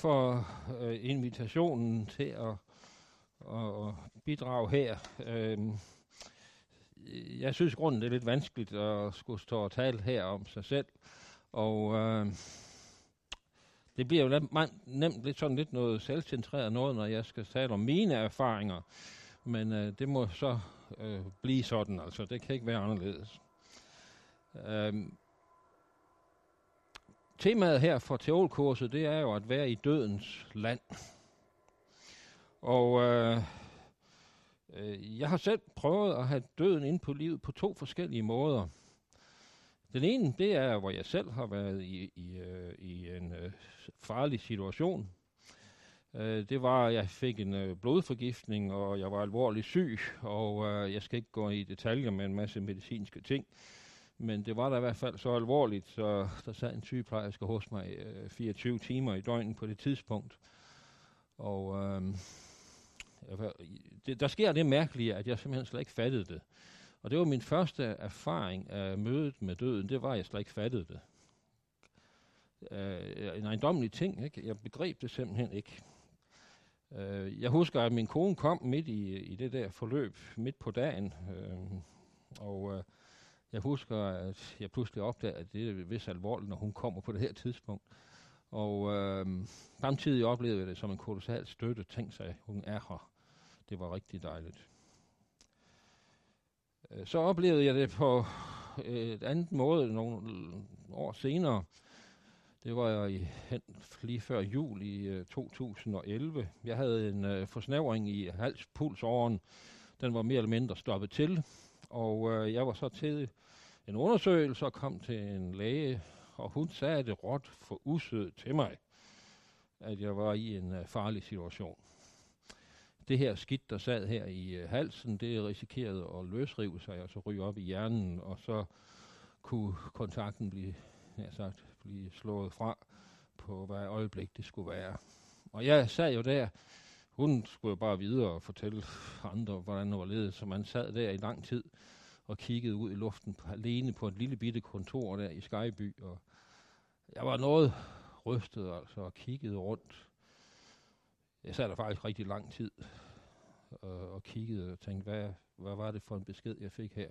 for øh, invitationen til at, at, bidrage her. Øh, jeg synes, grunden det er lidt vanskeligt at skulle stå og tale her om sig selv. Og øh, det bliver jo nemt, nemt lidt sådan lidt noget selvcentreret noget, når jeg skal tale om mine erfaringer. Men øh, det må så øh, blive sådan, altså. Det kan ikke være anderledes. Øh, temaet her for teolkurset, det er jo at være i dødens land. Og øh, jeg har selv prøvet at have døden ind på livet på to forskellige måder. Den ene, det er, hvor jeg selv har været i, i, øh, i en øh, farlig situation. Øh, det var, at jeg fik en øh, blodforgiftning, og jeg var alvorligt syg, og øh, jeg skal ikke gå i detaljer med en masse medicinske ting. Men det var da i hvert fald så alvorligt, så der sad en sygeplejerske hos mig øh, 24 timer i døgnet på det tidspunkt. Og øh, det, der sker det mærkelige, at jeg simpelthen slet ikke fattede det. Og det var min første erfaring af mødet med døden, det var, at jeg slet ikke fattede det. Øh, en ejendommelig ting, ikke? Jeg begreb det simpelthen ikke. Øh, jeg husker, at min kone kom midt i, i det der forløb, midt på dagen. øh, og Øh, jeg husker, at jeg pludselig opdagede, at det er vist alvorligt, når hun kommer på det her tidspunkt. Og øh, samtidig oplevede jeg det som en kolossal støtte. Tænk sig, hun er her. Det var rigtig dejligt. Øh, så oplevede jeg det på øh, et andet måde nogle år senere. Det var jeg i, hen, lige før jul i øh, 2011. Jeg havde en forsnævring i halspulsåren. Den var mere eller mindre stoppet til. Og øh, jeg var så til en undersøgelse og kom til en læge, og hun sagde det råt for usød til mig, at jeg var i en øh, farlig situation det her skidt, der sad her i øh, halsen, det risikerede at løsrive sig og så ryge op i hjernen, og så kunne kontakten blive, jeg sagt, blive slået fra på, hvad øjeblik det skulle være. Og jeg sad jo der, hun skulle jo bare videre og fortælle andre, hvordan det var ledet, så man sad der i lang tid og kiggede ud i luften alene på et lille bitte kontor der i Skyby, og jeg var noget rystet altså og kiggede rundt jeg sad der faktisk rigtig lang tid og, og kiggede og tænkte, hvad, hvad var det for en besked, jeg fik her?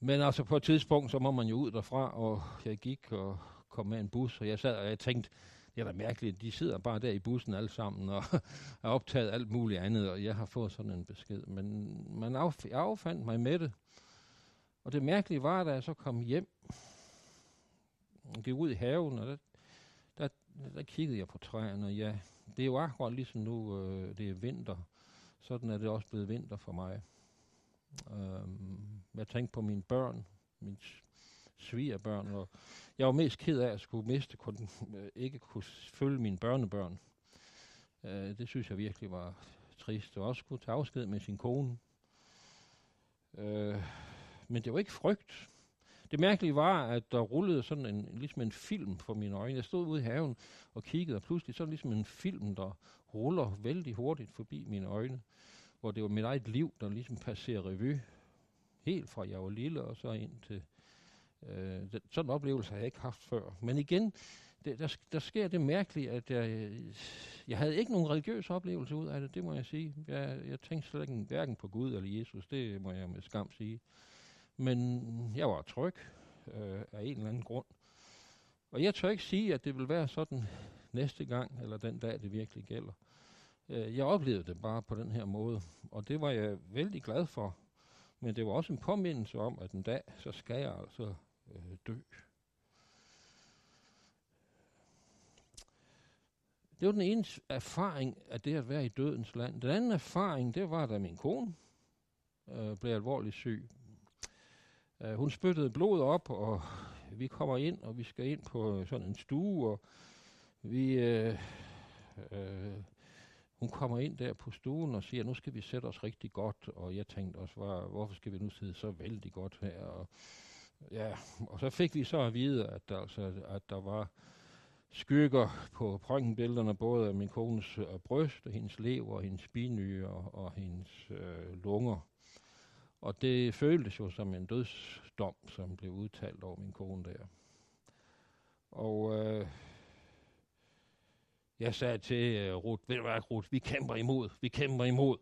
Men altså på et tidspunkt, så må man jo ud derfra, og jeg gik og kom med en bus, og jeg sad og jeg tænkte, det er da mærkeligt, de sidder bare der i bussen alle sammen og er optaget alt muligt andet, og jeg har fået sådan en besked. Men man af, jeg affandt mig med det. Og det mærkelige var, da jeg så kom hjem, gik ud i haven, og der der, der kiggede jeg på træerne, og ja, det er jo akkurat ligesom nu, øh, det er vinter. Sådan er det også blevet vinter for mig. Øhm, jeg tænkte på mine børn, min svigerbørn, og jeg var mest ked af at skulle miste, kun, øh, ikke kunne følge mine børnebørn. Øh, det synes jeg virkelig var trist, og også kunne tage afsked med sin kone. Øh, men det var ikke frygt. Det mærkelige var, at der rullede sådan en, ligesom en film for mine øjne. Jeg stod ude i haven og kiggede, og pludselig så ligesom en film, der ruller vældig hurtigt forbi mine øjne, hvor det var mit eget liv, der ligesom passerer revy, helt fra jeg var lille og så ind til... Øh, det, sådan en oplevelse har jeg ikke haft før. Men igen, det, der, der sker det mærkelige, at jeg, jeg havde ikke nogen religiøs oplevelse ud af det, det må jeg sige. Jeg, jeg tænkte slet ikke hverken på Gud eller Jesus, det må jeg med skam sige. Men jeg var tryg øh, af en eller anden grund. Og jeg tør ikke sige, at det vil være sådan næste gang, eller den dag, det virkelig gælder. Øh, jeg oplevede det bare på den her måde, og det var jeg vældig glad for. Men det var også en påmindelse om, at en dag, så skal jeg altså øh, dø. Det var den ene erfaring af det at være i dødens land. Den anden erfaring, det var, da min kone øh, blev alvorligt syg. Øh, hun spyttede blod op, og vi kommer ind, og vi skal ind på sådan en stue, og vi... Øh, øh, hun kommer ind der på stuen og siger, nu skal vi sætte os rigtig godt, og jeg tænkte også, hvor, hvorfor skal vi nu sidde så vældig godt her? Og, ja, og så fik vi så at vide, at der, altså, at der var skygger på røntgenbillederne, både af min kones øh, bryst, og hendes lever, og hendes binyre og, og hendes øh, lunger. Og det føltes jo som en dødsdom, som blev udtalt over min kone der. Og øh, Jeg sagde til øh, Ruth, ved du hvad, Ruth, vi kæmper imod, vi kæmper imod.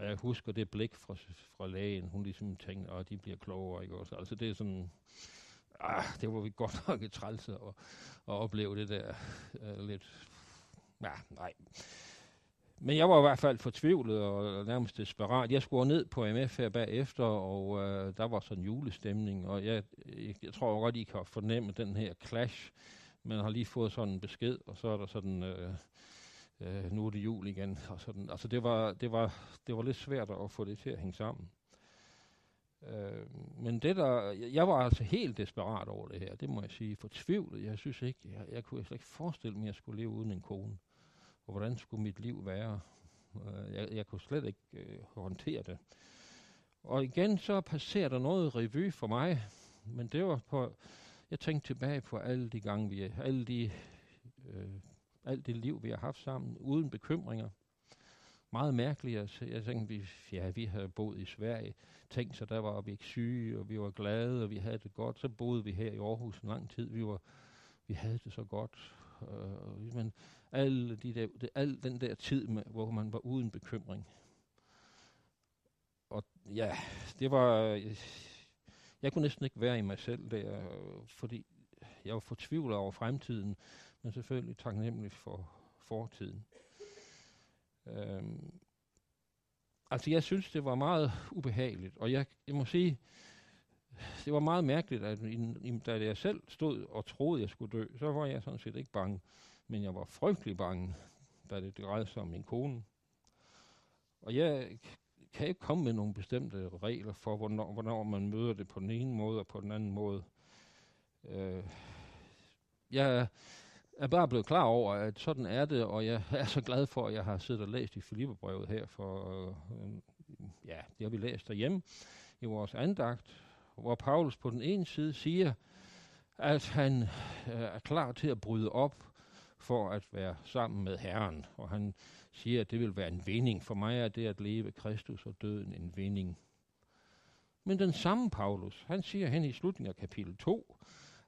Og jeg husker det blik fra, fra lægen, hun ligesom tænkte, at de bliver klogere, ikke også? Altså det er sådan, ah, det var vi godt nok et trælse at, at opleve det der uh, lidt, ja, nej. Men jeg var i hvert fald fortvivlet og nærmest desperat. Jeg skulle ned på MF her bagefter, og øh, der var sådan julestemning, og jeg, jeg, jeg tror godt, I kan fornemme den her clash. Man har lige fået sådan en besked, og så er der sådan, øh, øh, nu er det jul igen. Og sådan. Altså det var, det, var, det var lidt svært at få det til at hænge sammen. Øh, men det der, jeg var altså helt desperat over det her, det må jeg sige, fortvivlet. Jeg synes ikke, jeg, jeg kunne slet ikke forestille mig, at jeg skulle leve uden en kone og hvordan skulle mit liv være? Øh, jeg, jeg kunne slet ikke øh, håndtere det. Og igen så passerer der noget revy for mig, men det var på, jeg tænkte tilbage på alle de gange, vi, alle de, øh, alt det liv, vi har haft sammen, uden bekymringer. Meget mærkeligt. Jeg, jeg tænkte, vi, ja, vi havde boet i Sverige. Tænk så, der var vi ikke syge, og vi var glade, og vi havde det godt. Så boede vi her i Aarhus en lang tid. Vi, var, vi havde det så godt. Uh, men alle de der, det, al den der tid, med, hvor man var uden bekymring. Og ja, det var... Jeg kunne næsten ikke være i mig selv der, fordi jeg var fortvivlet over fremtiden, men selvfølgelig taknemmelig for fortiden. Øhm, altså, jeg synes, det var meget ubehageligt, og jeg, jeg må sige, det var meget mærkeligt, at i, da jeg selv stod og troede, jeg skulle dø, så var jeg sådan set ikke bange. Men jeg var frygtelig bange, da det drejede sig om min kone. Og jeg kan ikke komme med nogle bestemte regler for, hvornår, hvornår man møder det på den ene måde og på den anden måde. Øh, jeg er bare blevet klar over, at sådan er det, og jeg er så glad for, at jeg har siddet og læst i Filipperbrevet her, for øh, ja, det har vi læst derhjemme i vores andagt, hvor Paulus på den ene side siger, at han øh, er klar til at bryde op for at være sammen med Herren. Og han siger, at det vil være en vinding. For mig er det at leve Kristus og døden en vinding. Men den samme Paulus, han siger hen i slutningen af kapitel 2,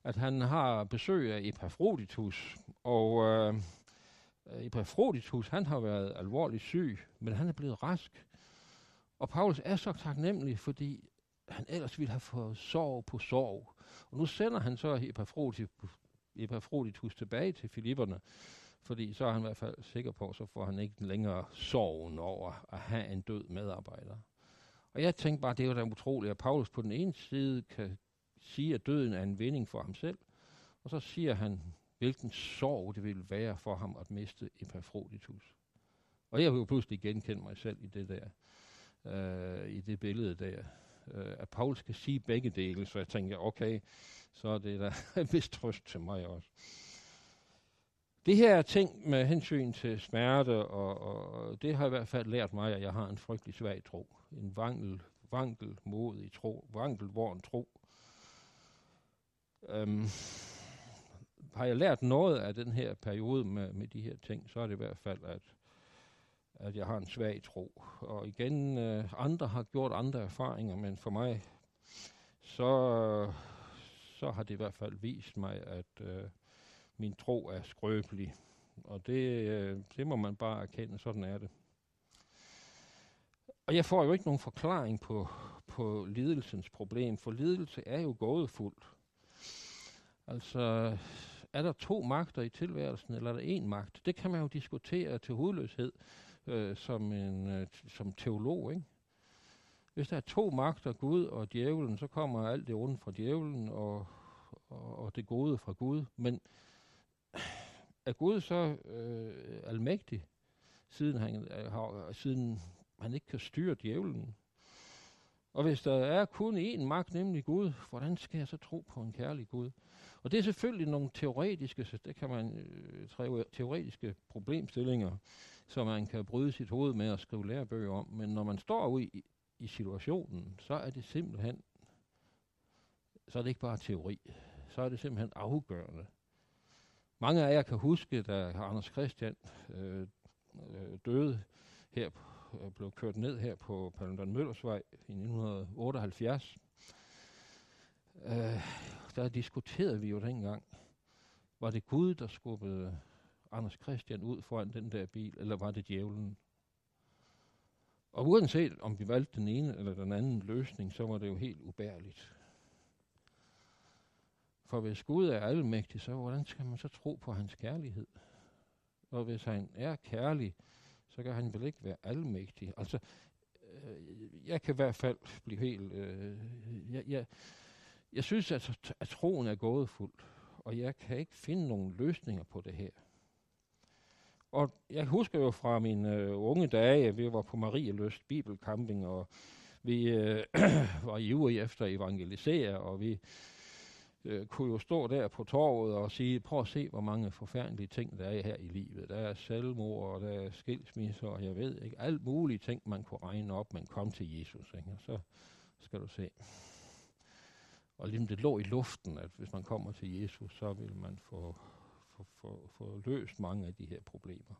at han har besøg af Epafroditus, og øh, Epafroditus, han har været alvorligt syg, men han er blevet rask. Og Paulus er så taknemmelig, fordi han ellers ville have fået sorg på sorg. Og nu sender han så Epafroditus Epafroditus tilbage til Filipperne, fordi så er han i hvert fald sikker på, så får han ikke længere sorgen over at have en død medarbejder. Og jeg tænkte bare, det er jo da utroligt, at Paulus på den ene side kan sige, at døden er en vinding for ham selv, og så siger han, hvilken sorg det ville være for ham at miste Epafroditus. Og jeg vil jo pludselig genkende mig selv i det der, øh, i det billede der, øh, at Paulus skal sige begge dele, så jeg tænker, okay, så er det da en vis trøst til mig også. Det her ting med hensyn til smerte, og, og det har i hvert fald lært mig, at jeg har en frygtelig svag tro. En vangel, mod i tro, en tro øhm, har jeg lært noget af den her periode med, med de her ting, så er det i hvert fald, at, at jeg har en svag tro. Og igen, øh, andre har gjort andre erfaringer, men for mig, så så har det i hvert fald vist mig, at øh, min tro er skrøbelig. Og det, øh, det må man bare erkende, sådan er det. Og jeg får jo ikke nogen forklaring på, på lidelsens problem, for lidelse er jo gådefuldt. Altså, er der to magter i tilværelsen, eller er der én magt? Det kan man jo diskutere til hovedløshed øh, som, en, øh, som teolog, ikke? Hvis der er to magter, Gud og djævlen, så kommer alt det onde fra djævlen, og, og, og det gode fra Gud. Men er Gud så øh, almægtig, siden han, øh, har, siden han ikke kan styre djævlen? Og hvis der er kun én magt, nemlig Gud, hvordan skal jeg så tro på en kærlig Gud? Og det er selvfølgelig nogle teoretiske, så det kan man, øh, teoretiske problemstillinger, som man kan bryde sit hoved med at skrive lærebøger om. Men når man står ude i, i situationen, så er det simpelthen, så er det ikke bare teori. Så er det simpelthen afgørende. Mange af jer kan huske, da Anders Christian øh, øh, døde her, øh, blev kørt ned her på Paludan Møllersvej i 1978. Øh, der diskuterede vi jo dengang, var det Gud, der skubbede Anders Christian ud foran den der bil, eller var det djævlen? Og uanset om vi valgte den ene eller den anden løsning, så var det jo helt ubærligt. For hvis Gud er almægtig, så hvordan skal man så tro på hans kærlighed? Og hvis han er kærlig, så kan han vel ikke være almægtig. Altså, øh, jeg kan i hvert fald blive helt... Øh, jeg, jeg, jeg synes, at, at troen er gådefuld, og jeg kan ikke finde nogen løsninger på det her. Og jeg husker jo fra mine øh, unge dage, at vi var på Marieløst Bibelcamping, og vi øh, var ivrige efter at evangelisere, og vi øh, kunne jo stå der på torvet og sige, prøv at se, hvor mange forfærdelige ting, der er her i livet. Der er selvmord, og der er skilsmisser, og jeg ved ikke, alt mulige ting, man kunne regne op, men kom til Jesus, ikke? Og så skal du se. Og ligesom det lå i luften, at hvis man kommer til Jesus, så vil man få, få, få, få løst mange af de her problemer.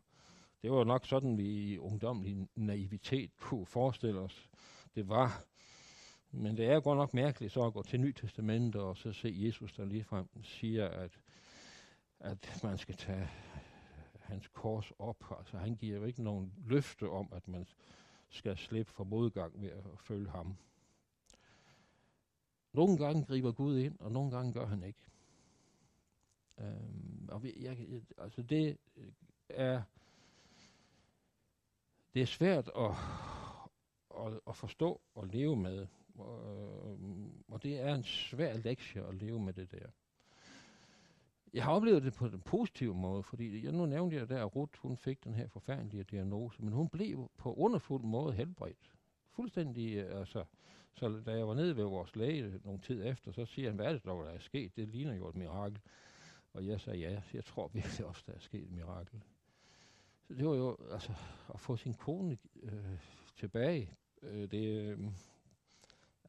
Det var nok sådan, vi i ungdomlig naivitet kunne forestille os, det var. Men det er godt nok mærkeligt så at gå til Nyt Testament og så se Jesus, der ligefrem siger, at, at man skal tage hans kors op. Altså han giver jo ikke nogen løfte om, at man skal slippe for modgang ved at følge ham. Nogle gange griber Gud ind, og nogle gange gør han ikke. Øhm, og vi, jeg, altså det øh, er det er svært at, at, at forstå og leve med. Og, øhm, og det er en svær lektie at leve med det der. Jeg har oplevet det på den positive måde, fordi jeg nu nævnte jeg der, at Ruth, hun fik den her forfærdelige diagnose, men hun blev på underfuld måde helbredt. Fuldstændig, øh, altså, så da jeg var nede ved vores læge nogle tid efter, så siger han, hvad er det dog, der er sket? Det ligner jo et mirakel. Og jeg sagde, ja, jeg tror virkelig også, der er sket et mirakel. Så det var jo, altså, at få sin kone øh, tilbage, øh, det, øh,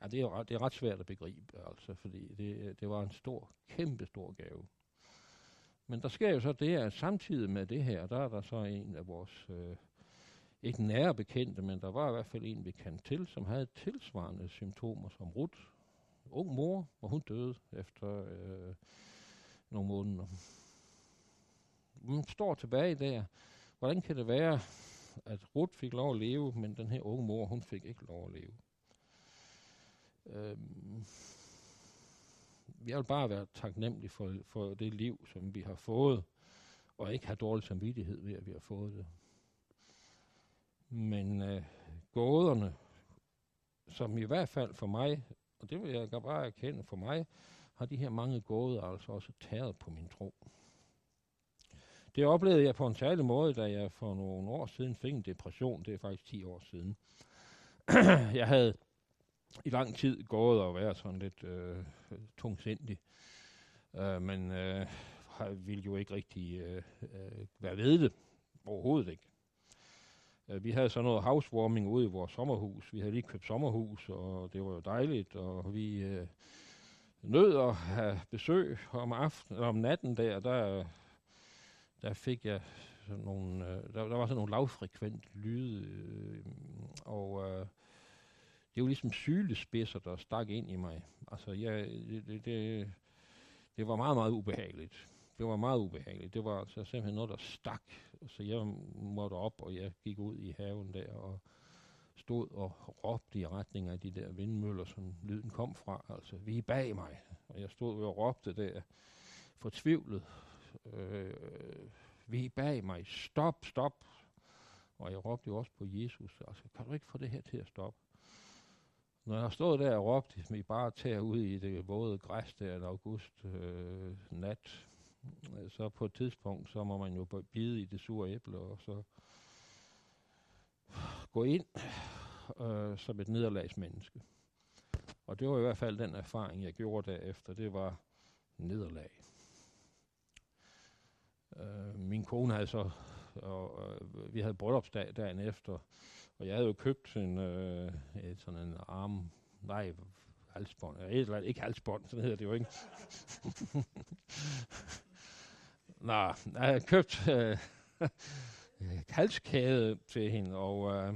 ja, det, er ret, det er ret svært at begribe, altså, fordi det, det var en stor, kæmpe stor gave. Men der sker jo så det, at samtidig med det her, der er der så en af vores øh, ikke nære bekendte, men der var i hvert fald en, vi kendte til, som havde tilsvarende symptomer som Ruth. Ung mor, og hun døde efter øh, nogle måneder. Man står tilbage der. Hvordan kan det være, at Ruth fik lov at leve, men den her unge mor, hun fik ikke lov at leve? Øhm, jeg vil bare være taknemmelig for, for det liv, som vi har fået, og ikke have dårlig samvittighed ved, at vi har fået det. Men øh, gåderne, som i hvert fald for mig, og det vil jeg bare erkende for mig, har de her mange gåder altså også tæret på min tro. Det oplevede jeg på en særlig måde, da jeg for nogle år siden fik en depression. Det er faktisk 10 år siden. jeg havde i lang tid gået og været sådan lidt øh, tungsindig. Øh, men øh, ville jo ikke rigtig øh, øh, være ved det. Overhovedet ikke. Vi havde så noget housewarming ude i vores sommerhus. Vi havde lige købt sommerhus, og det var jo dejligt, og vi øh, nød at have besøg om aftenen, om natten der, der, der fik jeg sådan nogle, øh, der, der var sådan nogle lavfrekvent lyde, øh, og øh, det var ligesom sylespidser, der stak ind i mig. Altså, jeg, det, det, det var meget, meget ubehageligt. Det var meget ubehageligt. Det var altså simpelthen noget, der stak. Så jeg måtte op, og jeg gik ud i haven der, og stod og råbte i retning af de der vindmøller, som lyden kom fra. Altså, vi er bag mig. Og jeg stod og råbte der, fortvivlet. Øh, vi er bag mig. Stop, stop. Og jeg råbte jo også på Jesus. Altså, kan du ikke få det her til at stoppe? Når jeg stod der og råbte, som I bare tager ud i det våde græs der en august øh, nat, Øh, så på et tidspunkt, så må man jo bide i det sure æble, og så gå ind øh, som et nederlagsmenneske. Og det var i hvert fald den erfaring, jeg gjorde derefter. Det var nederlag. Øh, min kone havde så, og, øh, vi havde bryllupsdag dagen efter, og jeg havde jo købt en, øh, et, sådan en arm, nej, halsbånd, et eller andet, ikke halsbånd, sådan hedder det jo ikke. Nå, jeg havde købt øh, halskæde til hende, og, øh,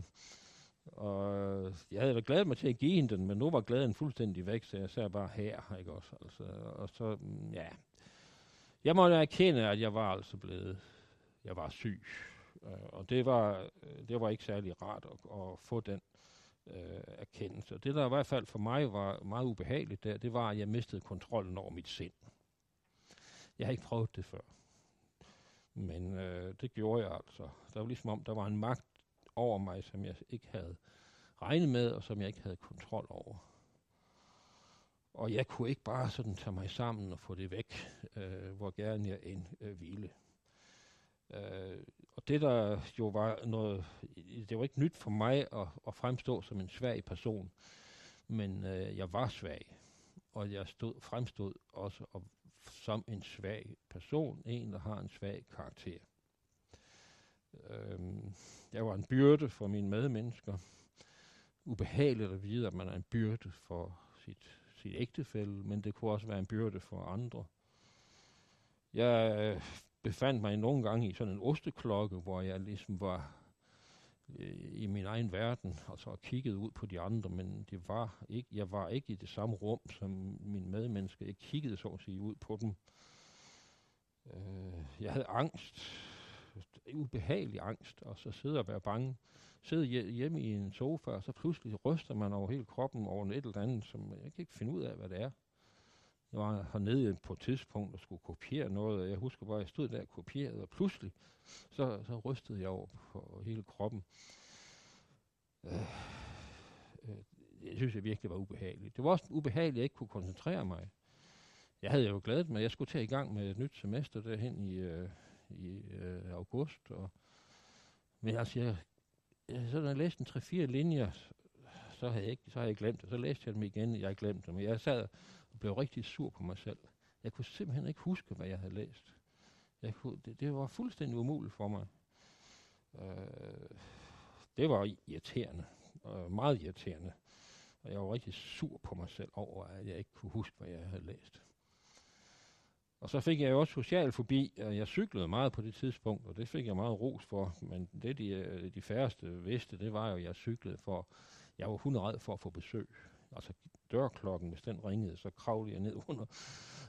og jeg havde da glædet mig til at give hende den, men nu var glæden fuldstændig væk, så jeg sagde bare her, ikke også? Altså, og så, mm, ja. Jeg må erkende, at jeg var altså blevet, jeg var syg. Øh, og det var, det var ikke særlig rart at, at få den øh, erkendelse. Det, der i hvert fald for mig var meget ubehageligt der, det var, at jeg mistede kontrollen over mit sind. Jeg har ikke prøvet det før. Men øh, det gjorde jeg altså. Der var ligesom om, der var en magt over mig, som jeg ikke havde regnet med, og som jeg ikke havde kontrol over. Og jeg kunne ikke bare sådan tage mig sammen og få det væk, øh, hvor gerne jeg end øh, ville. Øh, og det der jo var noget, det var ikke nyt for mig at, at fremstå som en svag person, men øh, jeg var svag, og jeg stod, fremstod også og, som en svag person, en der har en svag karakter. Øhm, jeg var en byrde for mine medmennesker. Ubehageligt at vide, at man er en byrde for sit, sit ægtefælde, men det kunne også være en byrde for andre. Jeg øh, befandt mig nogle gange i sådan en osteklokke, hvor jeg ligesom var øh, i min egen verden, altså og kiggede ud på de andre, men det var ikke, jeg var ikke i det samme rum som min medmenneske. Jeg kiggede så at sige ud på dem. Øh, jeg havde angst, ubehagelig angst, og så sidde og være bange. Sidde hjemme i en sofa, og så pludselig ryster man over hele kroppen over et eller andet, som jeg kan ikke finde ud af, hvad det er. Jeg var hernede på et tidspunkt og skulle kopiere noget, og jeg husker bare, at jeg stod der og kopierede, og pludselig så, så rystede jeg over på hele kroppen. Øh, øh, jeg synes, det virkelig var ubehageligt. Det var også ubehageligt, at jeg ikke kunne koncentrere mig. Jeg havde jo glædet mig, jeg skulle tage i gang med et nyt semester derhen i, øh, i øh, august. Og, men altså, jeg, jeg, så når jeg læste en 3-4 linjer, så havde, jeg ikke, så havde jeg glemt det. Så læste jeg dem igen, jeg glemt dem. Jeg sad og blev rigtig sur på mig selv. Jeg kunne simpelthen ikke huske, hvad jeg havde læst. Jeg kunne, det, det var fuldstændig umuligt for mig. Øh, det var irriterende. Øh, meget irriterende. Og jeg var rigtig sur på mig selv over, at jeg ikke kunne huske, hvad jeg havde læst. Og så fik jeg jo også social forbi, og jeg cyklede meget på det tidspunkt, og det fik jeg meget ros for. Men det, de, øh, de færreste vidste, det var jo, at jeg cyklede for, jeg var hundred for at få besøg. Altså dørklokken, hvis den ringede, så kravlede jeg ned under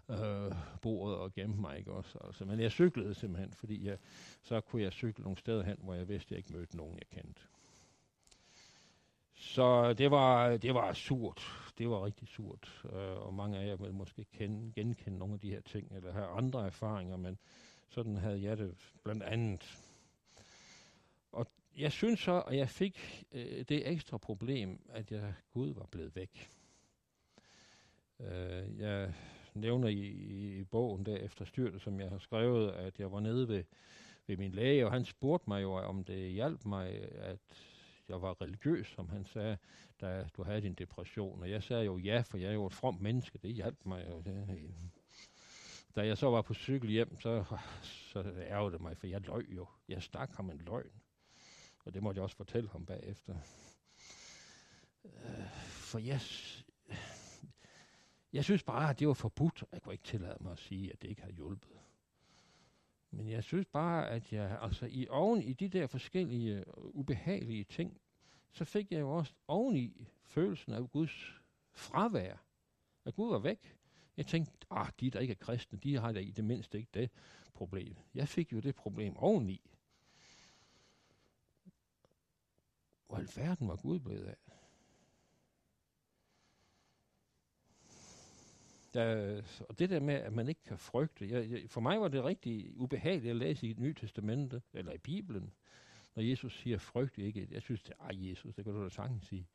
øh, bordet og gemte mig, ikke også? Altså, men jeg cyklede simpelthen, fordi jeg, så kunne jeg cykle nogle steder hen, hvor jeg vidste, at jeg ikke mødte nogen, jeg kendte. Så det var, det var surt. Det var rigtig surt. Øh, og mange af jer vil måske kende, genkende nogle af de her ting, eller have andre erfaringer, men sådan havde jeg det blandt andet. Jeg synes så, at jeg fik øh, det ekstra problem, at jeg Gud var blevet væk. Øh, jeg nævner i, i bogen der efter styrtet, som jeg har skrevet, at jeg var nede ved, ved min læge, og han spurgte mig jo, om det hjalp mig, at jeg var religiøs, som han sagde, da du havde din depression. Og jeg sagde jo ja, for jeg er jo et fromt menneske. Det hjalp mig jo. Da jeg så var på cykel hjem, så, så ærgede det mig, for jeg løg jo. Jeg stak ham en løgn. Og det måtte jeg også fortælle ham bagefter. Øh, for jeg, jeg synes bare, at det var forbudt. Jeg kunne ikke tillade mig at sige, at det ikke har hjulpet. Men jeg synes bare, at jeg, altså i oven i de der forskellige øh, ubehagelige ting, så fik jeg jo også oven i følelsen af Guds fravær. At Gud var væk. Jeg tænkte, ah, de der ikke er kristne, de har da i det mindste ikke det problem. Jeg fik jo det problem oveni. Hvor alverden var Gud blevet af? Der, og det der med, at man ikke kan frygte. Jeg, jeg, for mig var det rigtig ubehageligt at læse i det nye testamente, eller i Bibelen, når Jesus siger, frygt ikke. Jeg synes, det er, Jesus, det kan du da sagtens sige.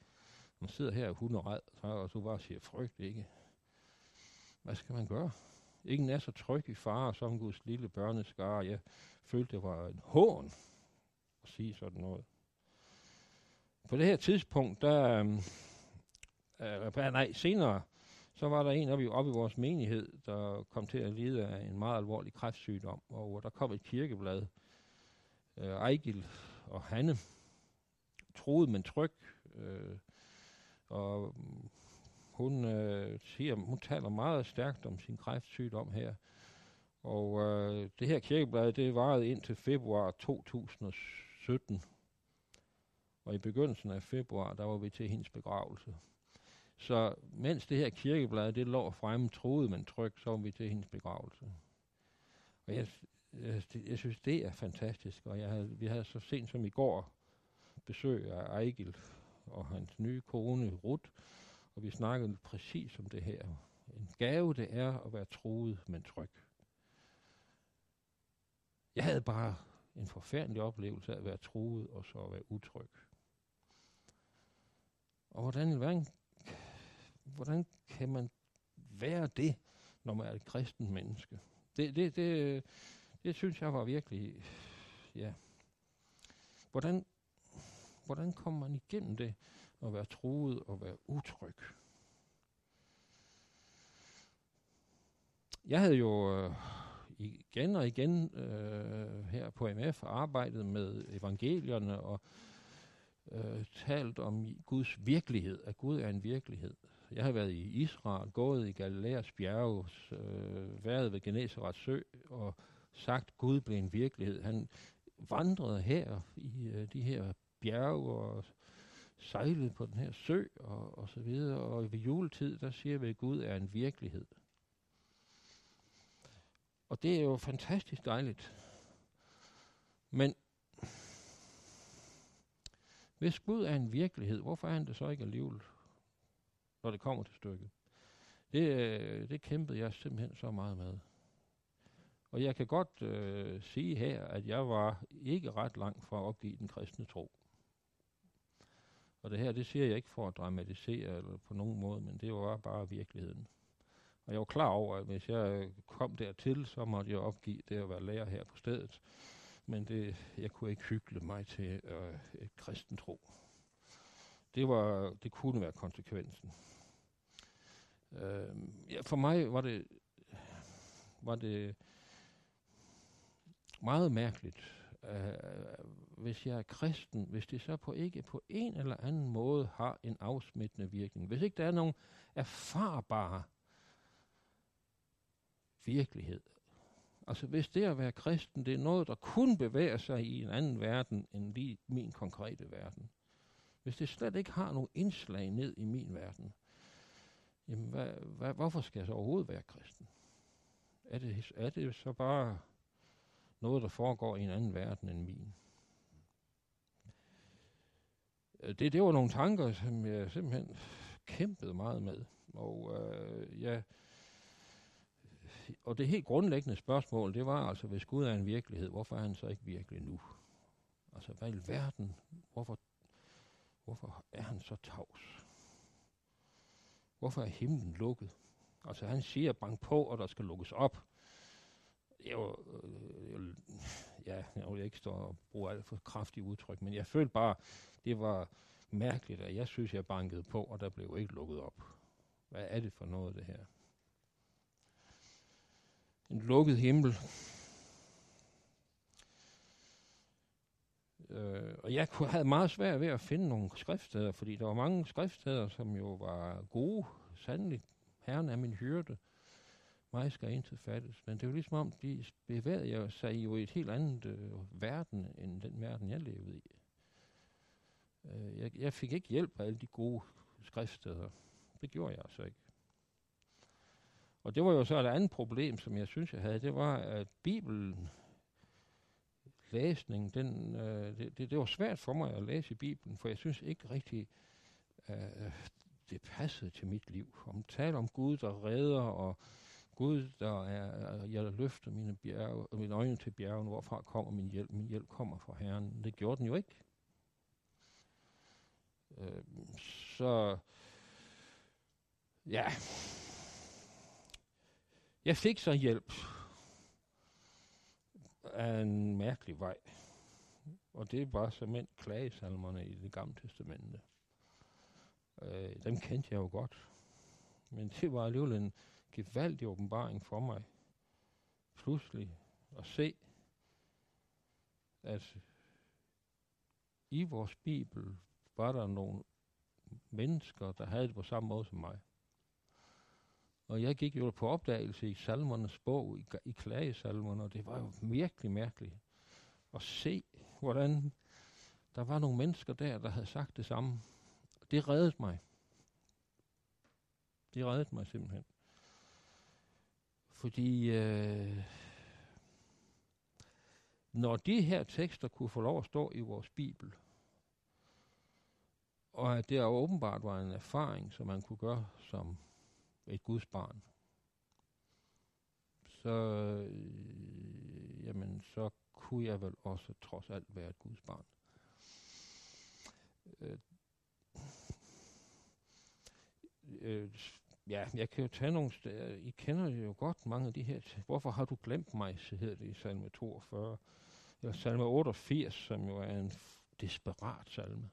Man sidder her og hun er så, og så bare siger, frygt ikke. Hvad skal man gøre? Ingen er så tryg i far som Guds lille børneskare. Jeg følte, det var en hån at sige sådan noget. På det her tidspunkt, der, øhm, øh, øh, nej, senere, så var der en oppe i, oppe i vores menighed, der kom til at lide af en meget alvorlig kræftsygdom, og der kom et kirkeblad. Øh, Ejgil og Hanne troede, men tryg. Øh, og hun øh, siger, hun taler meget stærkt om sin kræftsygdom her. Og øh, det her kirkeblad, det varede indtil februar 2017. Og i begyndelsen af februar, der var vi til hendes begravelse. Så mens det her kirkeblad, det lå fremme, troede man tryg, så var vi til hendes begravelse. Og jeg, jeg, jeg synes, det er fantastisk. Og jeg havde, vi havde så sent som i går besøg af Ejgil og hans nye kone, Ruth, og vi snakkede præcis om det her. En gave det er at være troet, men tryg. Jeg havde bare en forfærdelig oplevelse af at være troet og så at være utryg. Og hvordan, hvordan, hvordan kan man være det, når man er et kristen menneske? Det, det, det, det synes jeg var virkelig, ja. Hvordan, hvordan kommer man igennem det, at være troet og være utryg? Jeg havde jo øh, igen og igen øh, her på MF arbejdet med evangelierne og øh, talt om Guds virkelighed, at Gud er en virkelighed. Jeg har været i Israel, gået i Galileas bjerge, øh, været ved Genesarets sø og sagt, at Gud blev en virkelighed. Han vandrede her i øh, de her bjerge og sejlede på den her sø og, og så videre. Og ved juletid, der siger vi, at Gud er en virkelighed. Og det er jo fantastisk dejligt. Men hvis Gud er en virkelighed, hvorfor er han det så ikke alligevel, når det kommer til stykket? Det, øh, det kæmpede jeg simpelthen så meget med. Og jeg kan godt øh, sige her, at jeg var ikke ret langt fra at opgive den kristne tro. Og det her, det siger jeg ikke for at dramatisere eller på nogen måde, men det var bare virkeligheden. Og jeg var klar over, at hvis jeg kom dertil, så måtte jeg opgive det at være lærer her på stedet. Men det, jeg kunne ikke hygge mig til øh, et kristen tro. Det, var, det kunne være konsekvensen. Øh, ja, for mig var det, var det meget mærkeligt, øh, hvis jeg er kristen, hvis det så på ikke på en eller anden måde har en afsmittende virkning. Hvis ikke der er nogen erfarbare virkelighed. Altså hvis det at være kristen, det er noget, der kun bevæger sig i en anden verden, end lige min konkrete verden. Hvis det slet ikke har nogen indslag ned i min verden, jamen hvad, hvad, hvorfor skal jeg så overhovedet være kristen? Er det, er det så bare noget, der foregår i en anden verden end min? Det, det var nogle tanker, som jeg simpelthen kæmpede meget med. Og øh, jeg og det helt grundlæggende spørgsmål, det var altså, hvis Gud er en virkelighed, hvorfor er han så ikke virkelig nu? Altså, hvad i verden? Hvorfor, hvorfor er han så tavs? Hvorfor er himlen lukket? Altså, han siger, bank på, og der skal lukkes op. Jeg, øh, ja, jeg vil ikke stå og bruge alt for kraftige udtryk, men jeg følte bare, det var mærkeligt, at jeg synes, jeg bankede på, og der blev ikke lukket op. Hvad er det for noget, det her? En lukket himmel. Øh, og jeg kunne havde meget svært ved at finde nogle skriftsteder, fordi der var mange skriftsteder, som jo var gode, sandelig. Herren er min hyrde. Mig skal intet fattes. Men det var ligesom om, de bevægede sig jo i et helt andet øh, verden, end den verden, jeg levede i. Øh, jeg, jeg fik ikke hjælp af alle de gode skriftsteder. Det gjorde jeg altså ikke. Og det var jo så et andet problem, som jeg synes, jeg havde. Det var, at Bibelen, læsning, den, øh, det, det, det var svært for mig at læse i Bibelen, for jeg synes ikke rigtig, øh, det passede til mit liv. Om tale om Gud, der redder, og Gud, der er, jeg løfter mine, bjerge, mine øjne til bjergen, hvorfra kommer min hjælp? Min hjælp kommer fra Herren. Det gjorde den jo ikke. Øh, så, ja, jeg fik så hjælp af en mærkelig vej. Og det var simpelthen klagesalmerne i det gamle testamente. Øh, dem kendte jeg jo godt. Men det var alligevel en gevaldig åbenbaring for mig. Pludselig at se, at i vores Bibel var der nogle mennesker, der havde det på samme måde som mig. Og jeg gik jo på opdagelse i salmernes bog, i, i klagesalmerne, og det var jo virkelig mærkeligt at se, hvordan der var nogle mennesker der, der havde sagt det samme. Det reddede mig. Det reddede mig simpelthen. Fordi øh, når de her tekster kunne få lov at stå i vores Bibel, og at det åbenbart var en erfaring, som man kunne gøre som et Guds barn, så, øh, jamen, så kunne jeg vel også trods alt være et Guds barn. Øh, øh, ja, jeg kan jo tage nogle steder. I kender jo godt mange af de her. Hvorfor har du glemt mig, så hedder det i salme 42. Eller salme 88, som jo er en desperat salme.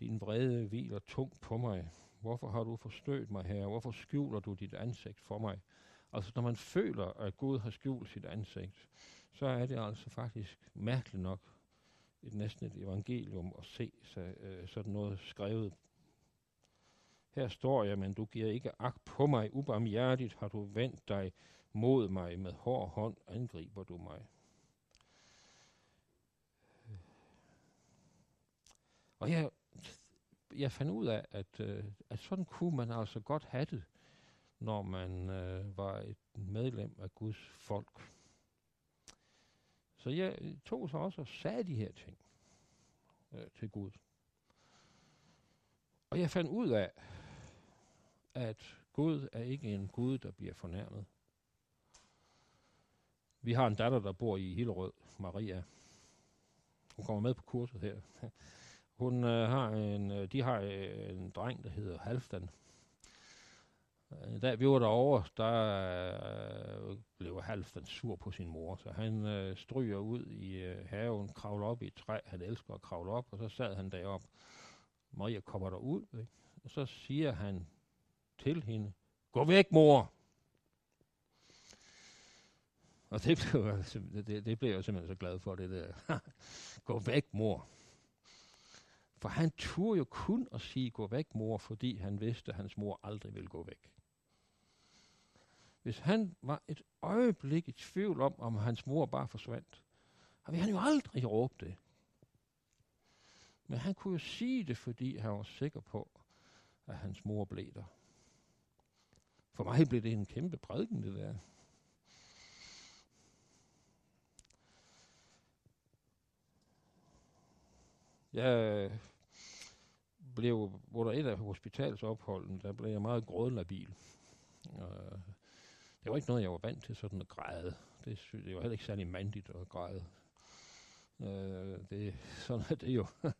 Din vrede hviler tungt på mig. Hvorfor har du forstødt mig her? Hvorfor skjuler du dit ansigt for mig? Altså, når man føler, at Gud har skjult sit ansigt, så er det altså faktisk mærkeligt nok et næsten et evangelium at se så, øh, sådan noget skrevet. Her står jeg, men du giver ikke agt på mig. Ubarmhjertigt har du vendt dig mod mig. Med hård hånd angriber du mig. Og her jeg fandt ud af, at, øh, at sådan kunne man altså godt have det, når man øh, var et medlem af Guds folk. Så jeg tog så også og sagde de her ting øh, til Gud. Og jeg fandt ud af, at Gud er ikke en Gud, der bliver fornærmet. Vi har en datter, der bor i Hillerød, Maria. Hun kommer med på kurset her. Hun øh, har en, øh, de har øh, en dreng, der hedder Halfdan. Øh, da vi var derovre, der øh, blev Halfdan sur på sin mor, så han øh, stryger ud i øh, haven, kravler op i et træ, han elsker at kravle op, og så sad han derop. Maria kommer derud, ikke? og så siger han til hende, gå væk mor! Og det blev, jeg, det, det blev jeg simpelthen så glad for, det der. gå væk mor! For han turde jo kun at sige, gå væk mor, fordi han vidste, at hans mor aldrig ville gå væk. Hvis han var et øjeblik i tvivl om, om hans mor bare forsvandt, så ville han jo aldrig råbe det. Men han kunne jo sige det, fordi han var sikker på, at hans mor blev der. For mig blev det en kæmpe prædiken, det der. Jeg blev, under et af hospitalsopholden, der blev jeg meget grådlabil. Uh, øh, det var ikke noget, jeg var vant til, sådan at græde. Det, synes, det var heller ikke særlig mandigt at græde. Øh, det, sådan er det jo.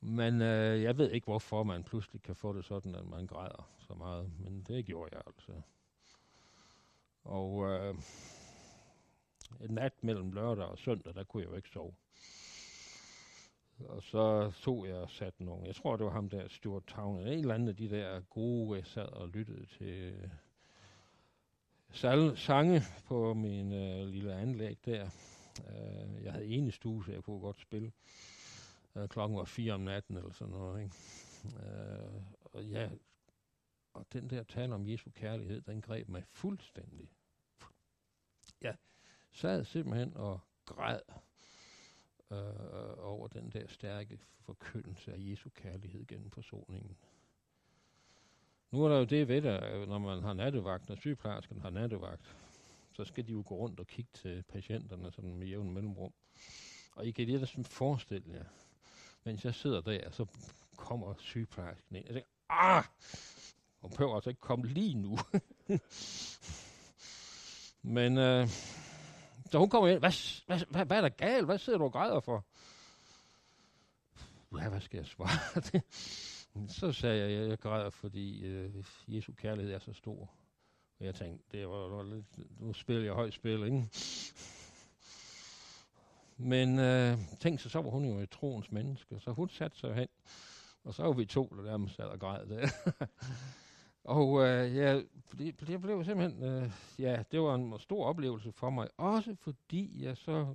Men øh, jeg ved ikke, hvorfor man pludselig kan få det sådan, at man græder så meget. Men det gjorde jeg altså. Og øh, en nat mellem lørdag og søndag, der kunne jeg jo ikke sove. Og så tog jeg og satte nogle, jeg tror det var ham der, Stuart Town, en eller anden af de der gode, jeg sad og lyttede til øh, sal- sange på min øh, lille anlæg der. Øh, jeg havde ene stue, så jeg kunne godt spille. Øh, klokken var fire om natten eller sådan noget. Ikke? Øh, og, ja, og den der tale om Jesu kærlighed, den greb mig fuldstændig. Jeg sad simpelthen og græd Øh, øh, over den der stærke forkyndelse af Jesu kærlighed gennem forsoningen. Nu er der jo det ved det, øh, når man har nattevagt, når sygeplejersken har nattevagt, så skal de jo gå rundt og kigge til patienterne sådan med jævn mellemrum. Og I kan lige sådan forestille jer, mens jeg sidder der, så kommer sygeplejersken ind. Jeg tænker, ah! Hun behøver altså ikke komme lige nu. Men øh, så hun kommer ind. Hvad, hvad, hvad, hvad er der galt? Hvad sidder du og græder for? Ja, hvad skal jeg svare? så sagde jeg, at jeg græder, fordi øh, Jesu kærlighed er så stor. Og jeg tænkte, det var, var lidt, nu spiller jeg højt spil, ikke? Men øh, tænk så, så var hun jo et troens menneske, så hun satte sig hen, og så var vi to, der nærmest sad og græd der. Og øh, ja, det, det blev simpelthen, øh, ja, det var en stor oplevelse for mig. Også fordi jeg så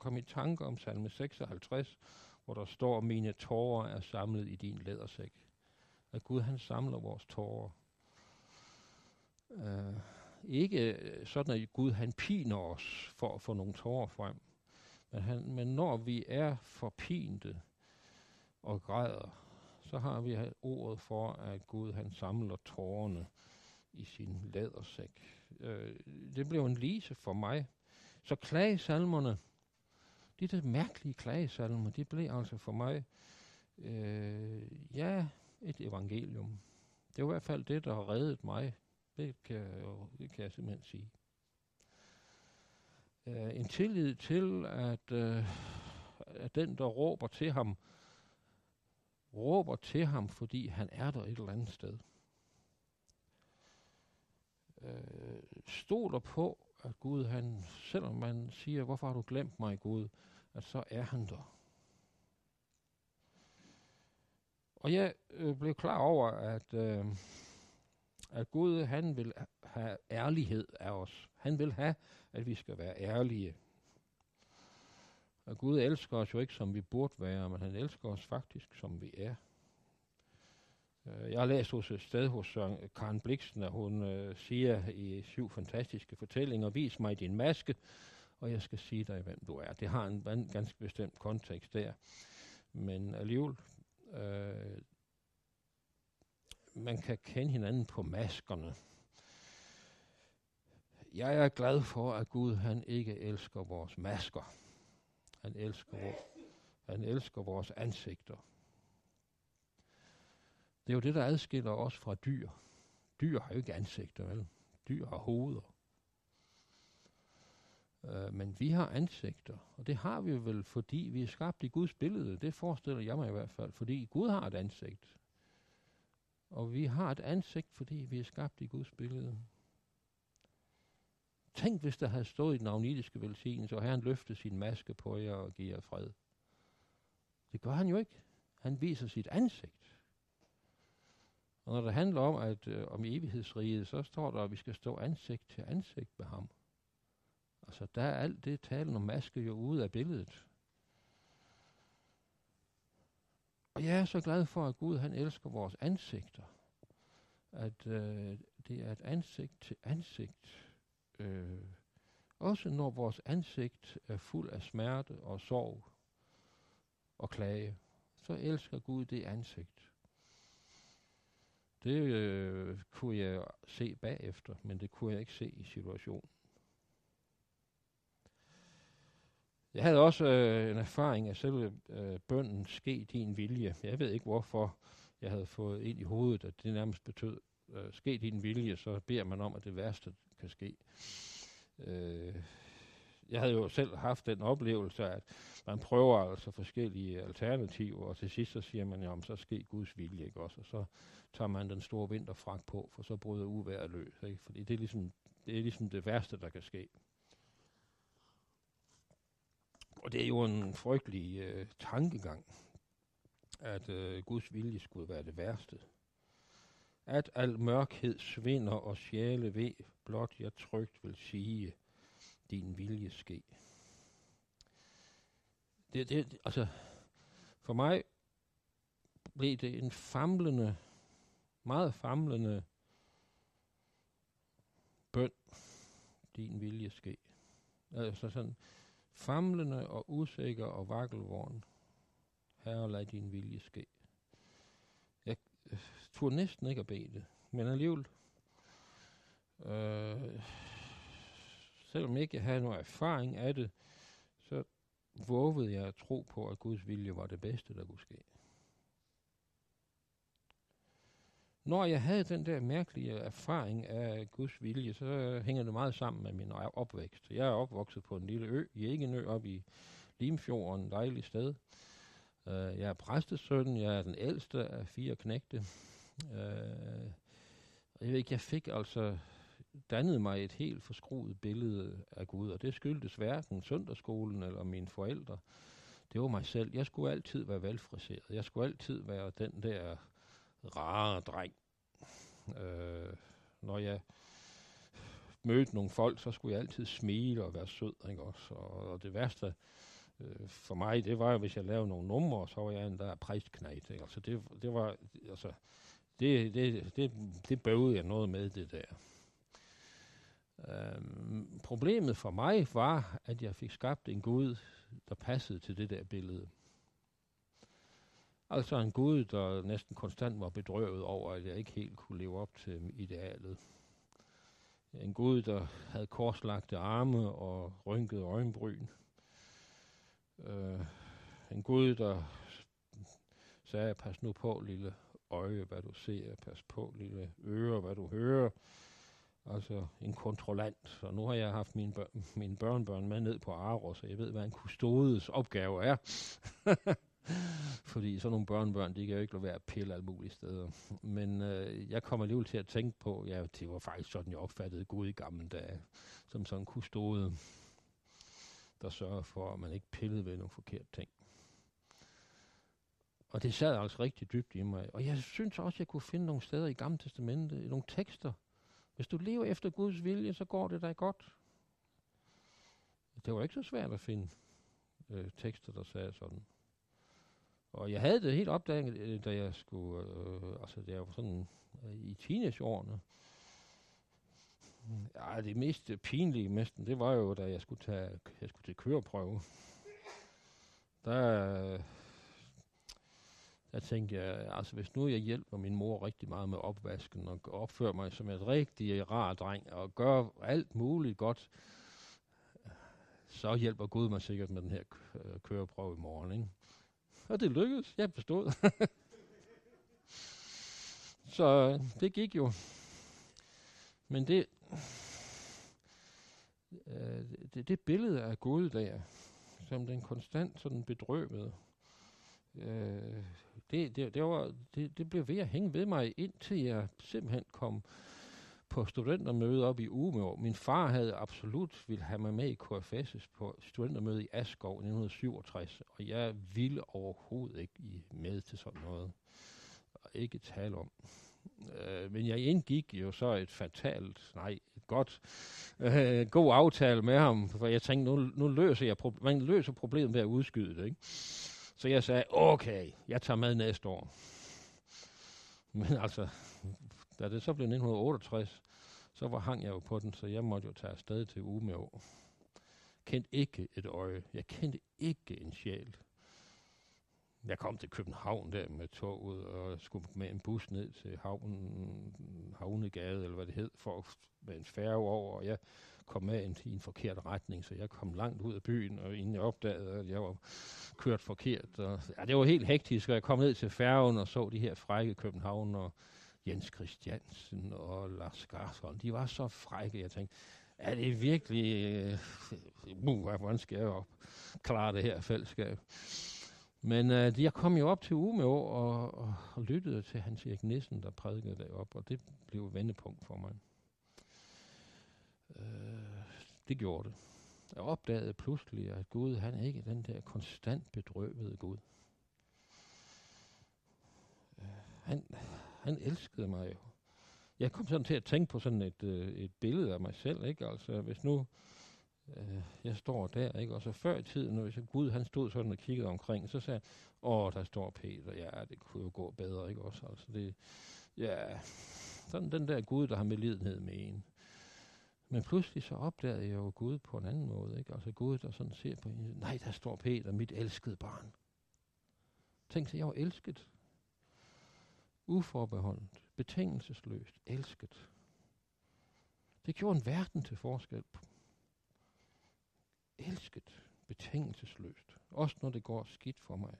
kom i tanke om salme 56, hvor der står, mine tårer er samlet i din lædersæk. At Gud han samler vores tårer. Øh, ikke øh, sådan, at Gud han piner os for at få nogle tårer frem. Men, han, men når vi er forpinte og græder, så har vi ordet for, at Gud han samler tårerne i sin lædersæk. Øh, det blev en lise for mig. Så klagesalmerne, de der mærkelige klagesalmer, de blev altså for mig, øh, ja, et evangelium. Det var i hvert fald det, der har reddet mig. Det kan, jeg, det kan jeg simpelthen sige. Øh, en tillid til, at, øh, at den, der råber til ham, råber til ham, fordi han er der et eller andet sted. Øh, stoler på, at Gud, han, selvom man siger, hvorfor har du glemt mig, Gud, at så er han der. Og jeg øh, blev klar over, at, øh, at Gud han vil have ærlighed af os. Han vil have, at vi skal være ærlige. Og Gud elsker os jo ikke, som vi burde være, men han elsker os faktisk, som vi er. Øh, jeg har læst hos et sted hos Karen Bliksen, at hun øh, siger i syv fantastiske fortællinger, vis mig din maske, og jeg skal sige dig, hvem du er. Det har en, en ganske bestemt kontekst der. Men alligevel, øh, man kan kende hinanden på maskerne. Jeg er glad for, at Gud han ikke elsker vores masker. Han elsker, vor, han elsker vores ansigter. Det er jo det, der adskiller os fra dyr. Dyr har jo ikke ansigter, vel? Dyr har hoveder. Øh, men vi har ansigter, og det har vi vel, fordi vi er skabt i Guds billede. Det forestiller jeg mig i hvert fald, fordi Gud har et ansigt. Og vi har et ansigt, fordi vi er skabt i Guds billede. Tænk, hvis der havde stået i den agnitiske velsignelse, og Herren løftede sin maske på jer og giver jer fred. Det gør han jo ikke. Han viser sit ansigt. Og når det handler om, at øh, om evighedsriget, så står der, at vi skal stå ansigt til ansigt med ham. Altså, der er alt det talen om maske jo ude af billedet. Og jeg er så glad for, at Gud han elsker vores ansigter. At øh, det er et ansigt til ansigt. Øh, også når vores ansigt er fuld af smerte og sorg og klage, så elsker Gud det ansigt. Det øh, kunne jeg se bagefter, men det kunne jeg ikke se i situationen. Jeg havde også øh, en erfaring af selve øh, bønden, ske din vilje. Jeg ved ikke, hvorfor jeg havde fået ind i hovedet, at det nærmest betød, øh, ske din vilje, så beder man om, at det værste kan ske. Øh, jeg havde jo selv haft den oplevelse, at man prøver altså forskellige alternativer, og til sidst så siger man, jamen så sker Guds vilje, ikke også? Og så tager man den store vinterfrak på, for så bryder uværet løs, ikke? Fordi det er ligesom det, er ligesom det værste, der kan ske. Og det er jo en frygtelig øh, tankegang, at øh, Guds vilje skulle være det værste. At al mørkhed svinder og sjæle ved, blot jeg trygt vil sige, din vilje ske. Det, det, altså, for mig blev det en famlende, meget famlende bøn, din vilje ske. Altså sådan, famlende og usikker og vakkelvorn. Herre, lad din vilje ske. Jeg øh, turde næsten ikke at bede det, men alligevel, øh, selvom ikke jeg havde nogen erfaring af det, så vågede jeg at tro på, at Guds vilje var det bedste, der kunne ske. Når jeg havde den der mærkelige erfaring af Guds vilje, så hænger det meget sammen med min opvækst. Jeg er opvokset på en lille ø, i Egenø, op i Limfjorden, et dejligt sted. Øh, jeg er præstesøn, jeg er den ældste af fire knægte. Uh, jeg ved ikke, jeg fik altså dannet mig et helt forskruet billede af Gud, og det skyldtes hverken søndagsskolen eller mine forældre. Det var mig selv. Jeg skulle altid være velfriseret. Jeg skulle altid være den der rare dreng. Øh, når jeg mødte nogle folk, så skulle jeg altid smile og være sød, ikke også? Og, og det værste øh, for mig, det var, hvis jeg lavede nogle numre, så var jeg en der præstknægt, ikke? Altså det, det var, altså, det, det, det, det bøvede jeg noget med, det der. Øhm, problemet for mig var, at jeg fik skabt en Gud, der passede til det der billede. Altså en Gud, der næsten konstant var bedrøvet over, at jeg ikke helt kunne leve op til idealet. En Gud, der havde korslagte arme og rynkede øjenbryn. Øh, en Gud, der sagde, pas nu på, lille øje, hvad du ser, pas på, lille øre, hvad du hører. Altså en kontrollant. Og nu har jeg haft mine, bør- mine børnebørn med ned på Aros, så jeg ved, hvad en kustodes opgave er. Fordi sådan nogle børnebørn, de kan jo ikke lade være at pille alle mulige steder. Men øh, jeg kommer alligevel til at tænke på, ja, det var faktisk sådan, jeg opfattede Gud i gamle dage, som sådan en kustode, der sørger for, at man ikke pillede ved nogle forkerte ting. Og det sad altså rigtig dybt i mig. Og jeg synes også, jeg kunne finde nogle steder i Gamle Testamentet, nogle tekster. Hvis du lever efter Guds vilje, så går det dig godt. Det var ikke så svært at finde øh, tekster, der sagde sådan. Og jeg havde det helt opdaget, øh, da jeg skulle, øh, altså det var sådan øh, i teenageårene. Ja, det mest pinlige næsten, det var jo, da jeg skulle, tage, jeg skulle til køreprøve. Der, der tænkte jeg, altså hvis nu jeg hjælper min mor rigtig meget med opvasken, og opfører mig som et rigtig rar dreng, og gør alt muligt godt, så hjælper Gud mig sikkert med den her øh, køreprøve i morgen, ikke? Og det lykkedes. Jeg bestod. så øh, det gik jo. Men det, øh, det, det billede af Gud der, som den konstant sådan bedrøvede, øh, det, det, det, var, det, det blev ved at hænge ved mig, indtil jeg simpelthen kom på studentermøde op i Umeå. Min far havde absolut ville have mig med i KFS på studentermøde i Askov i 1967, og jeg ville overhovedet ikke med til sådan noget. Og ikke tale om. Øh, men jeg indgik jo så et fatalt, nej, et godt, øh, god aftale med ham, for jeg tænkte, nu, nu løser jeg pro- man løser problemet ved at udskyde det, ikke? Så jeg sagde, okay, jeg tager med næste år. Men altså, da det så blev 1968, så var, hang jeg jo på den, så jeg måtte jo tage afsted til Umeå. Kendte ikke et øje. Jeg kendte ikke en sjæl. Jeg kom til København der med toget, og skulle med en bus ned til havnen, Havnegade, eller hvad det hed, for med en færge over, og jeg kom med en, i en forkert retning, så jeg kom langt ud af byen, og inden jeg opdagede, at jeg var kørt forkert. Og, ja, det var helt hektisk, og jeg kom ned til færgen og så de her frække København, og Jens Christiansen og Lars Garsholm. de var så frække, jeg tænkte, er det virkelig, øh, uh, uh, hvordan skal jeg op, klare det her fællesskab? Men uh, jeg kom jo op til Umeå og, og, og lyttede til Hans Erik Nissen, der prædikede derop, og det blev et vendepunkt for mig. Uh, det gjorde det. Jeg opdagede pludselig, at Gud, han er ikke den der konstant bedrøvede Gud. Han, han elskede mig jo. Jeg kom sådan til at tænke på sådan et, øh, et billede af mig selv, ikke? Altså, hvis nu øh, jeg står der, ikke? Og så før i tiden, når Gud han stod sådan og kiggede omkring, så sagde åh, der står Peter, ja, det kunne jo gå bedre, ikke også? Altså, det, ja, sådan den der Gud, der har med med en. Men pludselig så opdagede jeg jo Gud på en anden måde, ikke? Altså Gud, der sådan ser på hende, nej, der står Peter, mit elskede barn. Tænk sig, jeg var elsket uforbeholdent, betingelsesløst, elsket. Det gjorde en verden til forskel. Elsket, betingelsesløst, også når det går skidt for mig.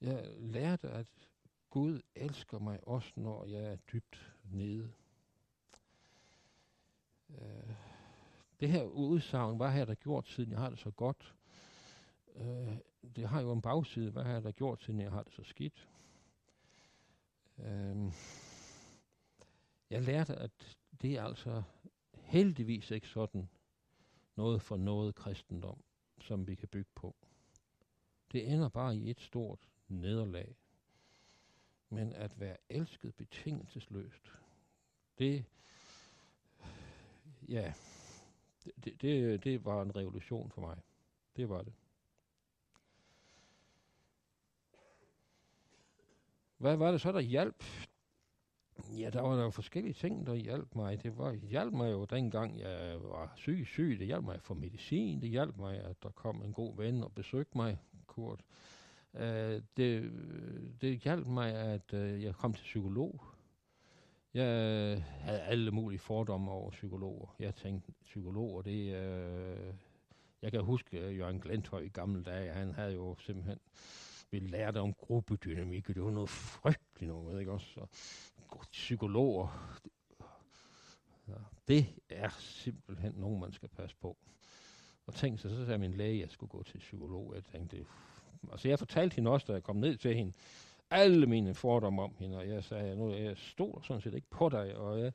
Jeg lærte, at Gud elsker mig også, når jeg er dybt nede. Øh, det her udsagn, hvad har jeg da gjort, siden jeg har det så godt? Øh, det har jo en bagside, hvad har jeg da gjort, siden jeg har det så skidt? Øh, jeg lærte, at det er altså heldigvis ikke sådan noget for noget kristendom, som vi kan bygge på. Det ender bare i et stort nederlag. Men at være elsket betingelsesløst, det, ja, det, det, det var en revolution for mig. Det var det. Hvad var det så, der hjalp? Ja, der var der forskellige ting, der hjalp mig. Det var, hjalp mig jo dengang, jeg var syg, syg. Det hjalp mig at få medicin. Det hjalp mig, at der kom en god ven og besøgte mig, Kurt. Uh, det, det hjalp mig, at uh, jeg kom til psykolog. Jeg øh, havde alle mulige fordomme over psykologer. Jeg tænkte, psykologer, det øh, Jeg kan huske uh, Jørgen Glenthøj i gamle dage. Han havde jo simpelthen vi lærte om gruppedynamik, og det var noget frygteligt noget, ikke også? Så, psykologer, ja, det er simpelthen nogen, man skal passe på. Og tænkte sig, så sagde min læge, at jeg skulle gå til psykolog. Jeg tænkte, altså jeg fortalte hende også, da jeg kom ned til hende, alle mine fordomme om hende, og jeg sagde, nu jeg stoler sådan set ikke på dig, og jeg,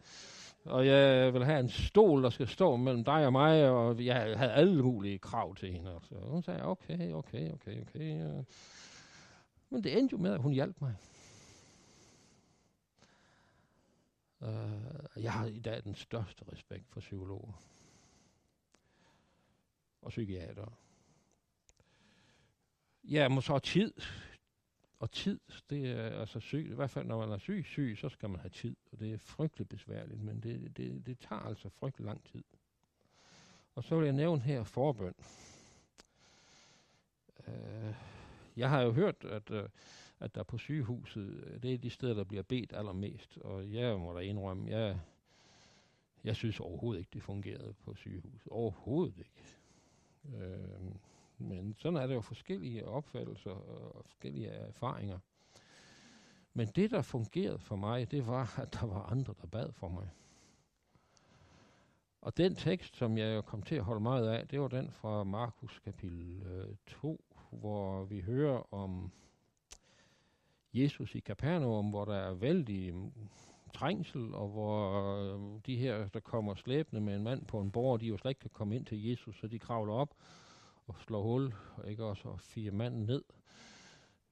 og jeg vil have en stol, der skal stå mellem dig og mig, og jeg havde alle mulige krav til hende. Så hun sagde, okay, okay, okay, okay. Men det endte jo med, at hun hjalp mig. Uh, jeg har i dag den største respekt for psykologer og psykiater. Ja, må så tid. Og tid, det er altså syg. I hvert fald, når man er syg, syg, så skal man have tid. Og det er frygteligt besværligt, men det, det, det tager altså frygtelig lang tid. Og så vil jeg nævne her forbøn. Øh, jeg har jo hørt, at, øh, at der på sygehuset, øh, det er de steder, der bliver bedt allermest. Og jeg må da indrømme, jeg, jeg synes overhovedet ikke, det fungerede på sygehuset. Overhovedet ikke. Øh, men sådan er der jo forskellige opfattelser og forskellige erfaringer. Men det, der fungerede for mig, det var, at der var andre, der bad for mig. Og den tekst, som jeg kom til at holde meget af, det var den fra Markus kapitel øh, 2, hvor vi hører om Jesus i Kapernaum, hvor der er vældig mm, trængsel, og hvor øh, de her, der kommer slæbende med en mand på en borg, de jo slet ikke kan komme ind til Jesus, så de kravler op og slår hul, og ikke også, og fire manden ned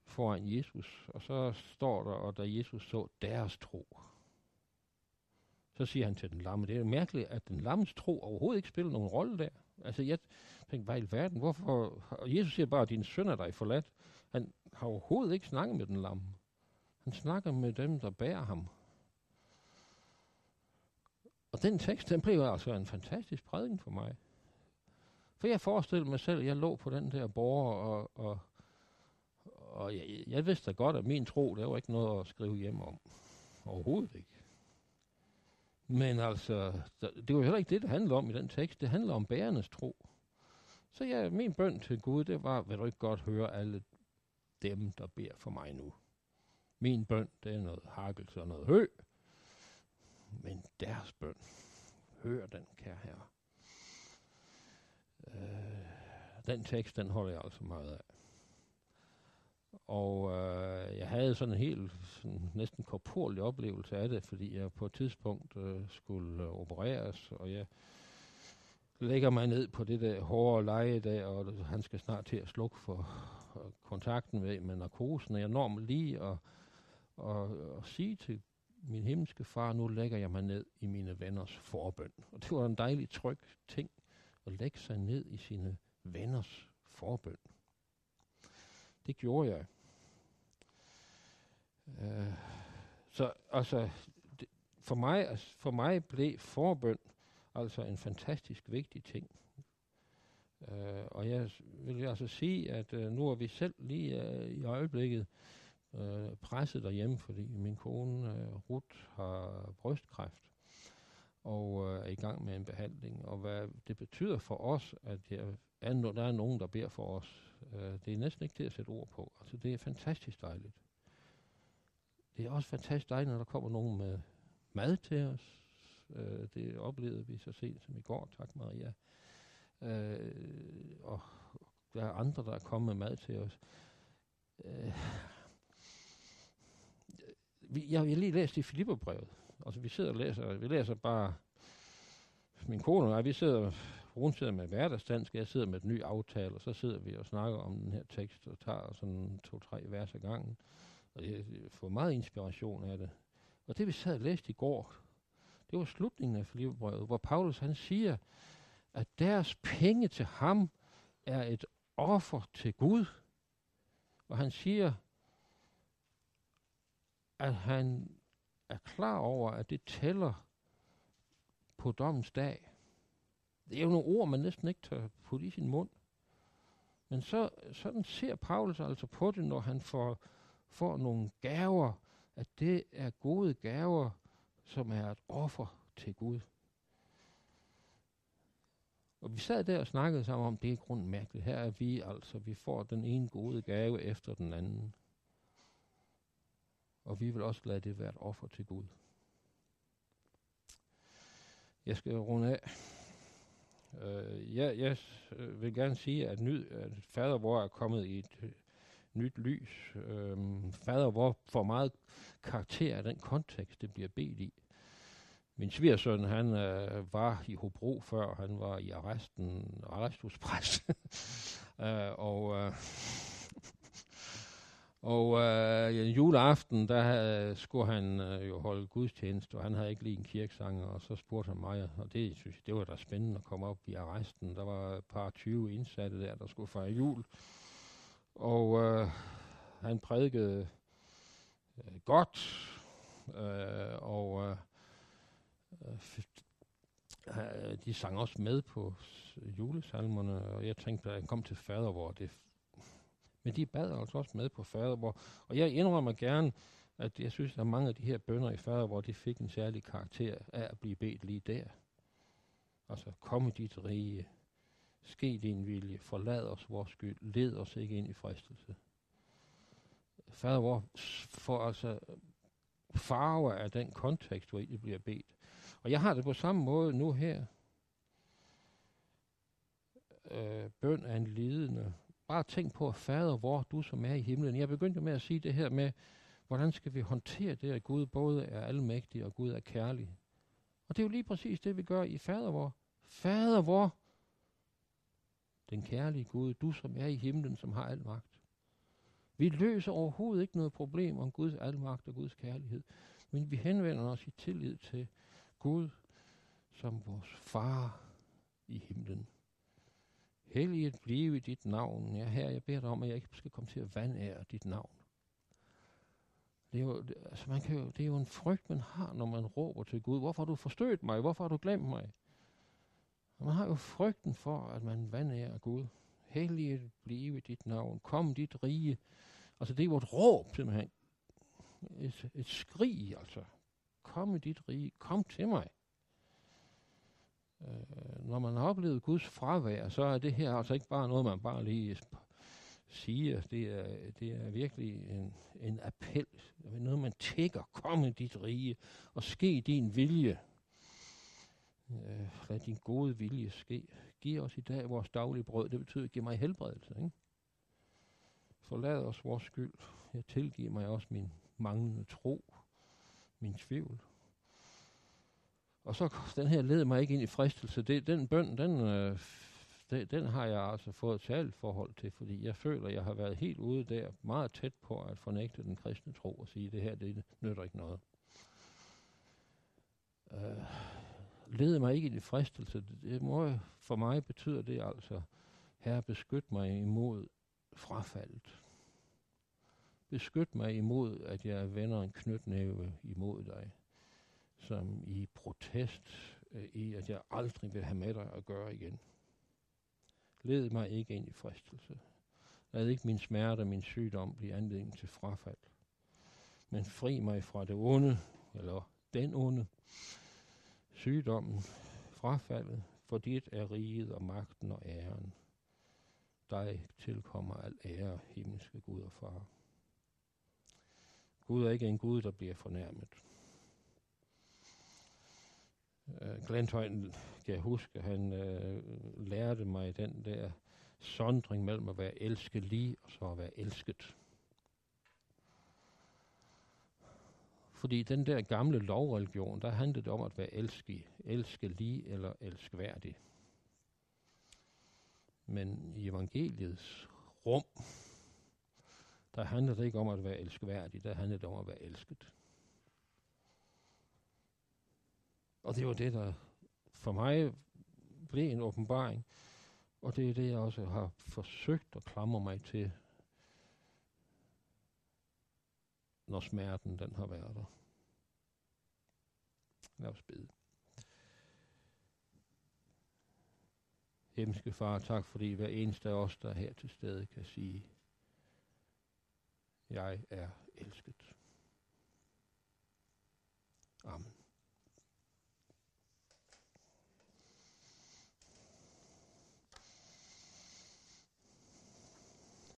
foran Jesus. Og så står der, og da Jesus så deres tro, så siger han til den lamme, det er mærkeligt, at den lammes tro overhovedet ikke spiller nogen rolle der. Altså jeg tænkte, bare i verden, hvorfor? Og Jesus siger bare, at dine søn er dig forladt. Han har overhovedet ikke snakket med den lamme. Han snakker med dem, der bærer ham. Og den tekst, den blev altså en fantastisk prædiken for mig. For jeg forestillede mig selv, at jeg lå på den der borger, og, og, og jeg, jeg vidste da godt, at min tro, der var ikke noget at skrive hjem om. Overhovedet ikke. Men altså, det var heller ikke det, det handlede om i den tekst. Det handler om bærernes tro. Så ja, min bøn til Gud, det var, vil du ikke godt høre alle dem, der beder for mig nu. Min bøn, det er noget hakkelse og noget hø. Men deres bøn, hør den, kære herre. Øh, den tekst, den holder jeg altså meget af. Og øh, jeg havde sådan en helt sådan næsten korporlig oplevelse af det, fordi jeg på et tidspunkt øh, skulle øh, opereres, og jeg lægger mig ned på det der hårde leje der, og han skal snart til at slukke for øh, kontakten med, med narkosen, og jeg når mig lige at, at, at sige til min himmelske far, nu lægger jeg mig ned i mine venners forbøn. Og det var en dejlig tryg ting og lægge sig ned i sine venners forbøn. Det gjorde jeg. Øh, så altså, det, for, mig, altså, for mig blev forbøn altså en fantastisk vigtig ting. Øh, og jeg vil altså sige, at øh, nu er vi selv lige øh, i øjeblikket øh, presset derhjemme, fordi min kone øh, Ruth har brystkræft og øh, er i gang med en behandling. Og hvad det betyder for os, at jeg, er, no, der er nogen, der beder for os, Øh, det er næsten ikke til at sætte ord på. Altså, det er fantastisk dejligt. Det er også fantastisk dejligt, når der kommer nogen med mad til os. Øh, det oplevede vi så sent som i går, tak Maria. Øh, og der er andre, der er kommet med mad til os. Øh, jeg har lige læst i Filipperbrevet. Altså, vi sidder og læser, vi læser bare, min kone og jeg, vi sidder, hun sidder med hverdagsdansk, jeg sidder med et ny aftale, og så sidder vi og snakker om den her tekst, og tager sådan to-tre vers ad gangen. Og jeg får meget inspiration af det. Og det vi sad og læste i går, det var slutningen af Filipperbrevet, hvor Paulus han siger, at deres penge til ham er et offer til Gud. Og han siger, at han er klar over, at det tæller på dommens dag. Det er jo nogle ord, man næsten ikke tør putte i sin mund. Men så, sådan ser Paulus altså på det, når han får, får nogle gaver, at det er gode gaver som er et offer til Gud. Og vi sad der og snakkede sammen om, det er grund mærkeligt. Her er vi altså, vi får den ene gode gave efter den anden. Og vi vil også lade det være et offer til Gud. Jeg skal runde af. Uh, jeg, jeg vil gerne sige, at, ny, at fader vor er kommet i et øh, nyt lys. Uh, fader vor får meget karakter af den kontekst, det bliver bedt i. Min svigersøn, han øh, var i Hobro før, han var i arresten, arrestuspræs. øh, og øh, og øh, en juleaften, der øh, skulle han øh, jo holde gudstjeneste, og han havde ikke lige en kirkesanger, og så spurgte han mig, og det synes jeg, det var da spændende at komme op i arresten. Der var et par 20 indsatte der, der skulle fejre jul. Og øh, han prædikede øh, godt, øh, og øh, øh, de sang også med på julesalmerne, og jeg tænkte, da jeg kom til fader, hvor det... Men de bad altså også med på fader, hvor... Og jeg indrømmer gerne, at jeg synes, at mange af de her bønder i fader, hvor de fik en særlig karakter af at blive bedt lige der. Altså, kom dit rige, ske din vilje, forlad os vores skyld, led os ikke ind i fristelse. Fader hvor får altså farve af den kontekst, hvor I bliver bedt. Og jeg har det på samme måde nu her. Øh, bøn er en lidende. Bare tænk på, fader, hvor du som er i himlen. Jeg begyndte med at sige det her med, hvordan skal vi håndtere det, at Gud både er almægtig og Gud er kærlig. Og det er jo lige præcis det, vi gør i fader vor. Fader vor, den kærlige Gud, du som er i himlen, som har al magt. Vi løser overhovedet ikke noget problem om Guds almagt og Guds kærlighed, men vi henvender os i tillid til, Gud som vores far i himlen. Helliget blive dit navn. Ja, her, jeg beder dig om, at jeg ikke skal komme til at vandære dit navn. Det er, jo, altså man kan jo, det er jo en frygt, man har, når man råber til Gud. Hvorfor har du forstødt mig? Hvorfor har du glemt mig? Og man har jo frygten for, at man vandærer Gud. Helliget blive dit navn. Kom dit rige. Altså det er et råb simpelthen. Et, et skrig altså kom i dit rige, kom til mig. Øh, når man har oplevet Guds fravær, så er det her altså ikke bare noget, man bare lige siger. Det er, det er virkelig en, en appel. Det er noget, man tækker. Kom i dit rige, og ske din vilje. Øh, lad din gode vilje ske. Giv os i dag vores daglige brød. Det betyder, giv mig helbredelse. Ikke? Forlad os vores skyld. Jeg tilgiver mig også min manglende tro min tvivl. Og så den her leder mig ikke ind i fristelse. Det, den bøn, den, øh, det, den har jeg altså fået et særligt forhold til, fordi jeg føler, jeg har været helt ude der, meget tæt på at fornægte den kristne tro og sige, det her, det nytter ikke noget. Øh, leder mig ikke ind i fristelse. Det, det må, for mig betyder det altså, herre beskyt mig imod frafaldet. Beskyt mig imod, at jeg vender en knytnæve imod dig, som i protest øh, i, at jeg aldrig vil have med dig at gøre igen. Led mig ikke ind i fristelse. Lad ikke min smerte og min sygdom blive anledning til frafald. Men fri mig fra det onde, eller den onde, sygdommen, frafaldet, for dit er riget og magten og æren. Dig tilkommer al ære, himmelske Gud og Far. Gud er ikke en Gud, der bliver fornærmet. Øh, uh, Glenthøjen, kan jeg huske, han uh, lærte mig den der sondring mellem at være elsket lige og så at være elsket. Fordi den der gamle lovreligion, der handlede det om at være elsket, elske lige eller elskværdig. Men i evangeliets rum, der handler det ikke om at være elskværdig, der handler det om at være elsket. Og det var det, der for mig blev en åbenbaring, og det er det, jeg også har forsøgt at klamre mig til, når smerten den har været der. Lad os bede. Hemske far, tak fordi hver eneste af os, der er her til stede, kan sige, jeg er elsket. Amen.